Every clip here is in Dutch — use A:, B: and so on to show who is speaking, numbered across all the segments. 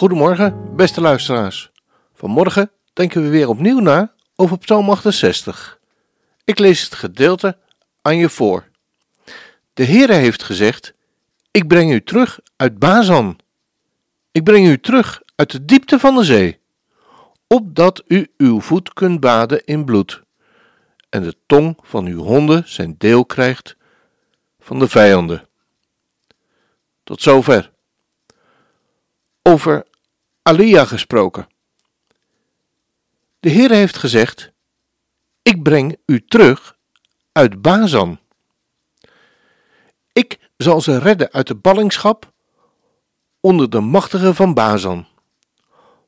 A: Goedemorgen, beste luisteraars. Vanmorgen denken we weer opnieuw na over Psalm 68. Ik lees het gedeelte aan je voor. De Heere heeft gezegd: Ik breng u terug uit Bazan. Ik breng u terug uit de diepte van de zee, opdat u uw voet kunt baden in bloed en de tong van uw honden zijn deel krijgt van de vijanden. Tot zover. Over Alia gesproken. De Heer heeft gezegd: Ik breng u terug uit Bazan. Ik zal ze redden uit de ballingschap onder de machtigen van Bazan.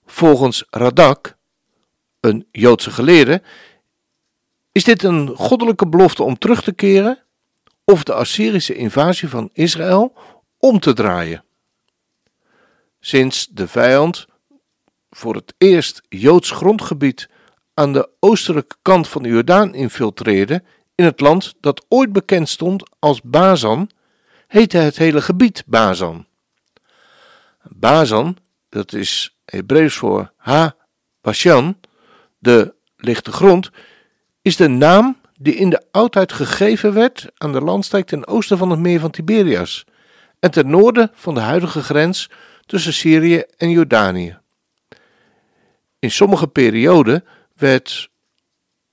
A: Volgens Radak, een Joodse geleerde, is dit een goddelijke belofte om terug te keren of de Assyrische invasie van Israël om te draaien? Sinds de vijand voor het eerst Joods grondgebied aan de oostelijke kant van de Jordaan infiltreerde in het land dat ooit bekend stond als Bazan, heette het hele gebied Bazan. Bazan, dat is Hebreeuws voor Ha Bashan, de lichte grond, is de naam die in de oudheid gegeven werd aan de landstreek ten oosten van het meer van Tiberias en ten noorden van de huidige grens tussen Syrië en Jordanië. In sommige perioden werd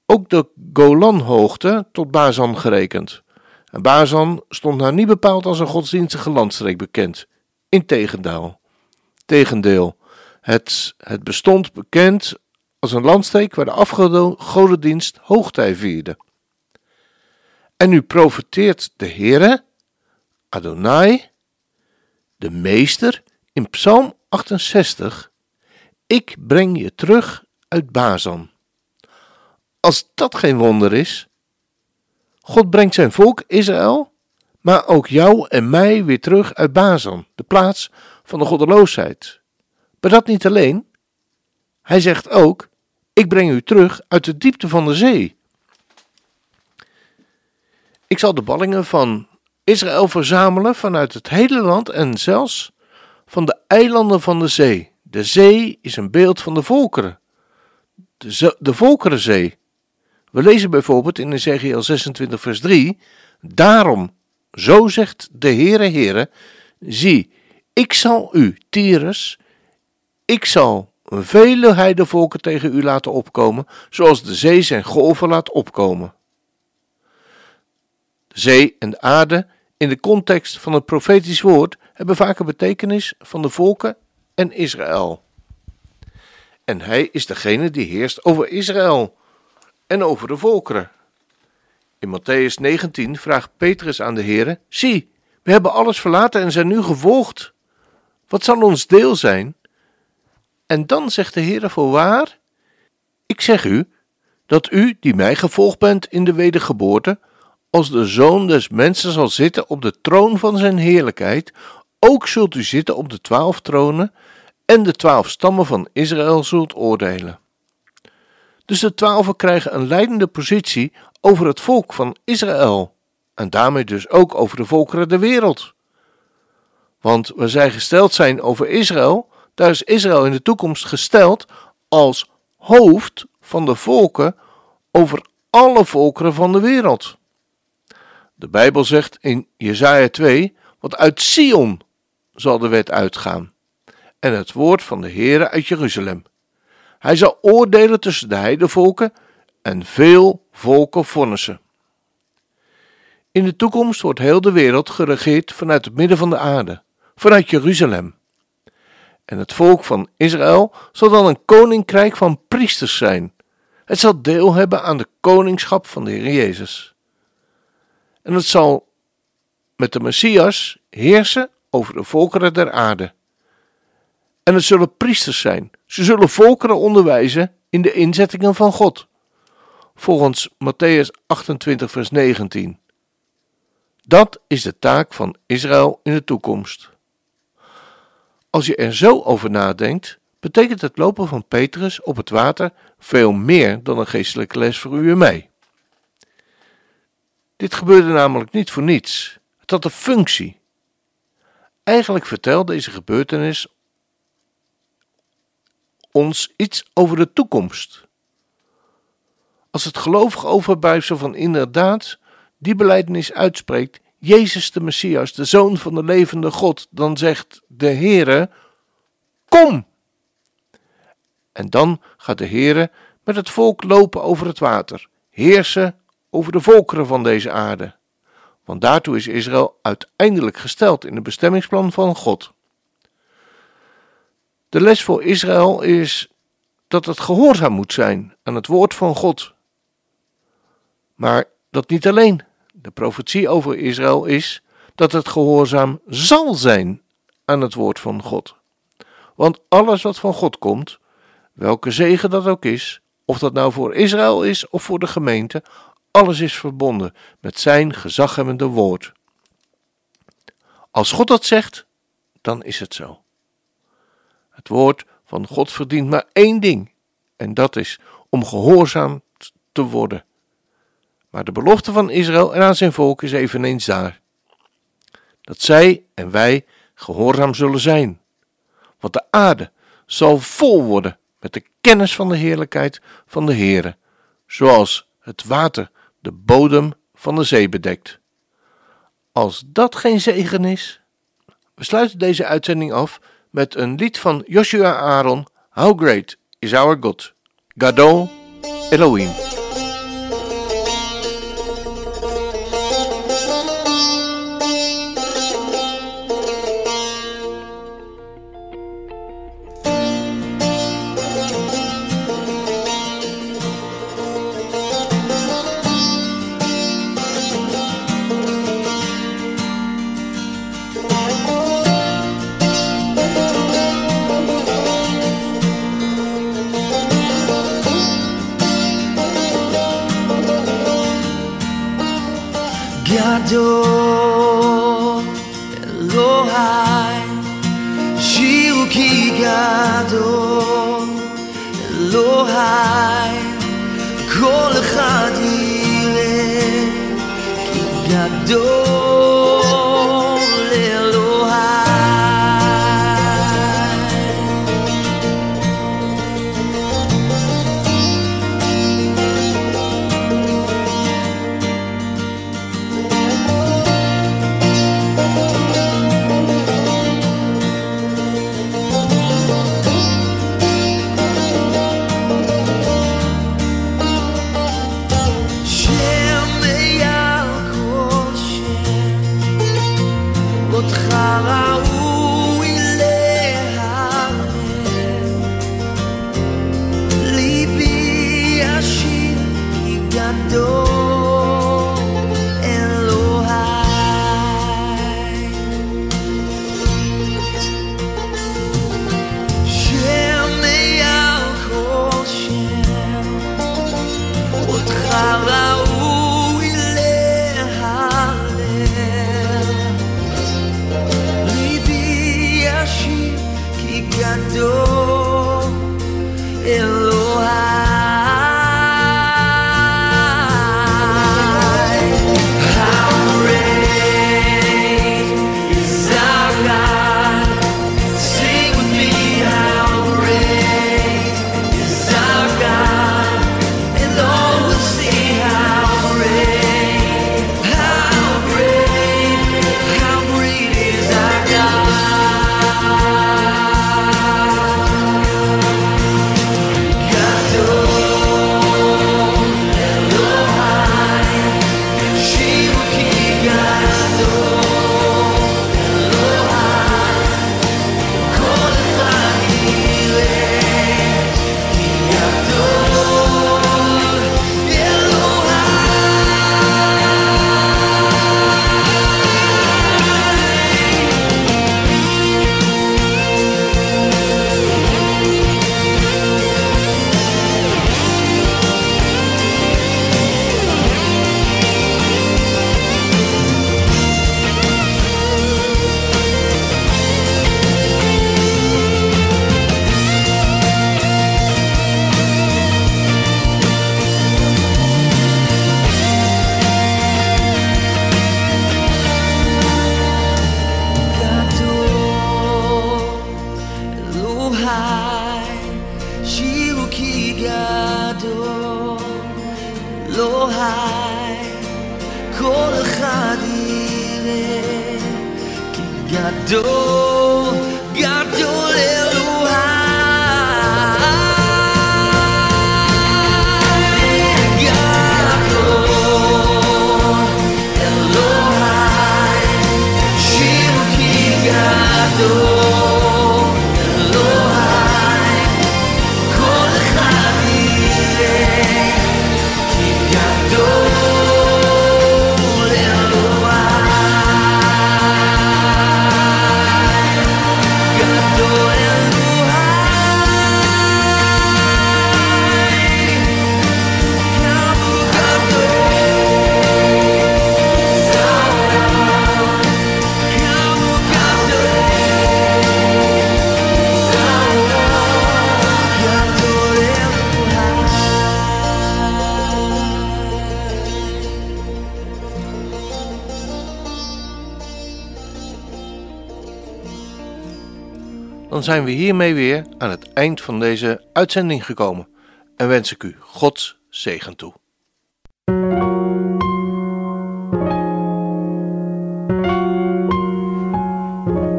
A: ook de Golanhoogte tot Bazan gerekend. En Bazan stond nou niet bepaald als een godsdienstige landstreek bekend. Integendeel. Tegendeel. Het, het bestond bekend als een landstreek waar de afgodendienst hoogtij vierde. En nu profeteert de Heere, Adonai, de Meester, in Psalm 68: Ik breng je terug uit Bazan. Als dat geen wonder is, God brengt zijn volk Israël, maar ook jou en mij weer terug uit Bazan, de plaats van de goddeloosheid. Maar dat niet alleen. Hij zegt ook: Ik breng u terug uit de diepte van de zee. Ik zal de ballingen van Israël verzamelen vanuit het hele land en zelfs van de eilanden van de zee. De zee is een beeld van de volkeren. De, de volkerenzee. We lezen bijvoorbeeld in Ezekiel 26 vers 3. Daarom, zo zegt de Heere Heere, zie, ik zal u, Tyrus, ik zal vele heidevolken tegen u laten opkomen, zoals de zee zijn golven laat opkomen. De zee en de aarde in de context van het profetisch woord hebben vaak een betekenis van de volken en Israël. En hij is degene die heerst over Israël en over de volkeren. In Matthäus 19 vraagt Petrus aan de Heere: Zie, we hebben alles verlaten en zijn nu gevolgd. Wat zal ons deel zijn? En dan zegt de Heere voorwaar: Ik zeg u dat u, die mij gevolgd bent in de wedergeboorte, als de zoon des mensen zal zitten op de troon van zijn heerlijkheid, ook zult u zitten op de twaalf tronen en de twaalf stammen van Israël zult oordelen. Dus de twaalfen krijgen een leidende positie over het volk van Israël en daarmee dus ook over de volkeren der wereld. Want waar zij gesteld zijn over Israël, daar is Israël in de toekomst gesteld als hoofd van de volken over alle volkeren van de wereld. De Bijbel zegt in Jesaja 2, wat uit Sion zal de wet uitgaan en het woord van de Heere uit Jeruzalem. Hij zal oordelen tussen de heidevolken en veel volken vonnissen. In de toekomst wordt heel de wereld geregeerd vanuit het midden van de aarde, vanuit Jeruzalem. En het volk van Israël zal dan een koninkrijk van priesters zijn. Het zal deel hebben aan de koningschap van de Heer Jezus. En het zal met de Messias heersen over de volkeren der aarde. En het zullen priesters zijn. Ze zullen volkeren onderwijzen in de inzettingen van God. Volgens Matthäus 28, vers 19. Dat is de taak van Israël in de toekomst. Als je er zo over nadenkt, betekent het lopen van Petrus op het water veel meer dan een geestelijke les voor u en mij. Dit gebeurde namelijk niet voor niets. Het had een functie. Eigenlijk vertelt deze gebeurtenis ons iets over de toekomst. Als het gelovige overblijfsel van inderdaad die beleidenis uitspreekt, Jezus de Messias, de Zoon van de levende God, dan zegt de Heere, kom! En dan gaat de Heere met het volk lopen over het water, heersen over de volkeren van deze aarde. Want daartoe is Israël uiteindelijk gesteld in het bestemmingsplan van God. De les voor Israël is dat het gehoorzaam moet zijn aan het woord van God. Maar dat niet alleen. De profetie over Israël is dat het gehoorzaam zal zijn aan het woord van God. Want alles wat van God komt, welke zegen dat ook is, of dat nou voor Israël is of voor de gemeente, alles is verbonden met zijn gezaghebbende woord. Als God dat zegt, dan is het zo. Het woord van God verdient maar één ding, en dat is om gehoorzaam te worden. Maar de belofte van Israël en aan zijn volk is eveneens daar. Dat zij en wij gehoorzaam zullen zijn. Want de aarde zal vol worden met de kennis van de heerlijkheid van de Heere, zoals het water de bodem van de zee bedekt. Als dat geen zegen is, we sluiten deze uitzending af met een lied van Joshua Aaron, How Great is Our God, Gadol Elohim.
B: שירו כי גדול אלוהי, כל אחד יראה כי גדול gadol,
A: Dan zijn we hiermee weer aan het eind van deze uitzending gekomen en wens ik u Gods zegen toe.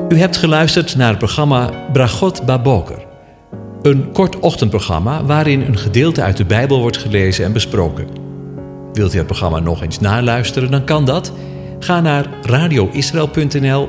C: U hebt geluisterd naar het programma Bragot Baboker. Een kort ochtendprogramma waarin een gedeelte uit de Bijbel wordt gelezen en besproken. Wilt u het programma nog eens naluisteren, dan kan dat. Ga naar radioisrael.nl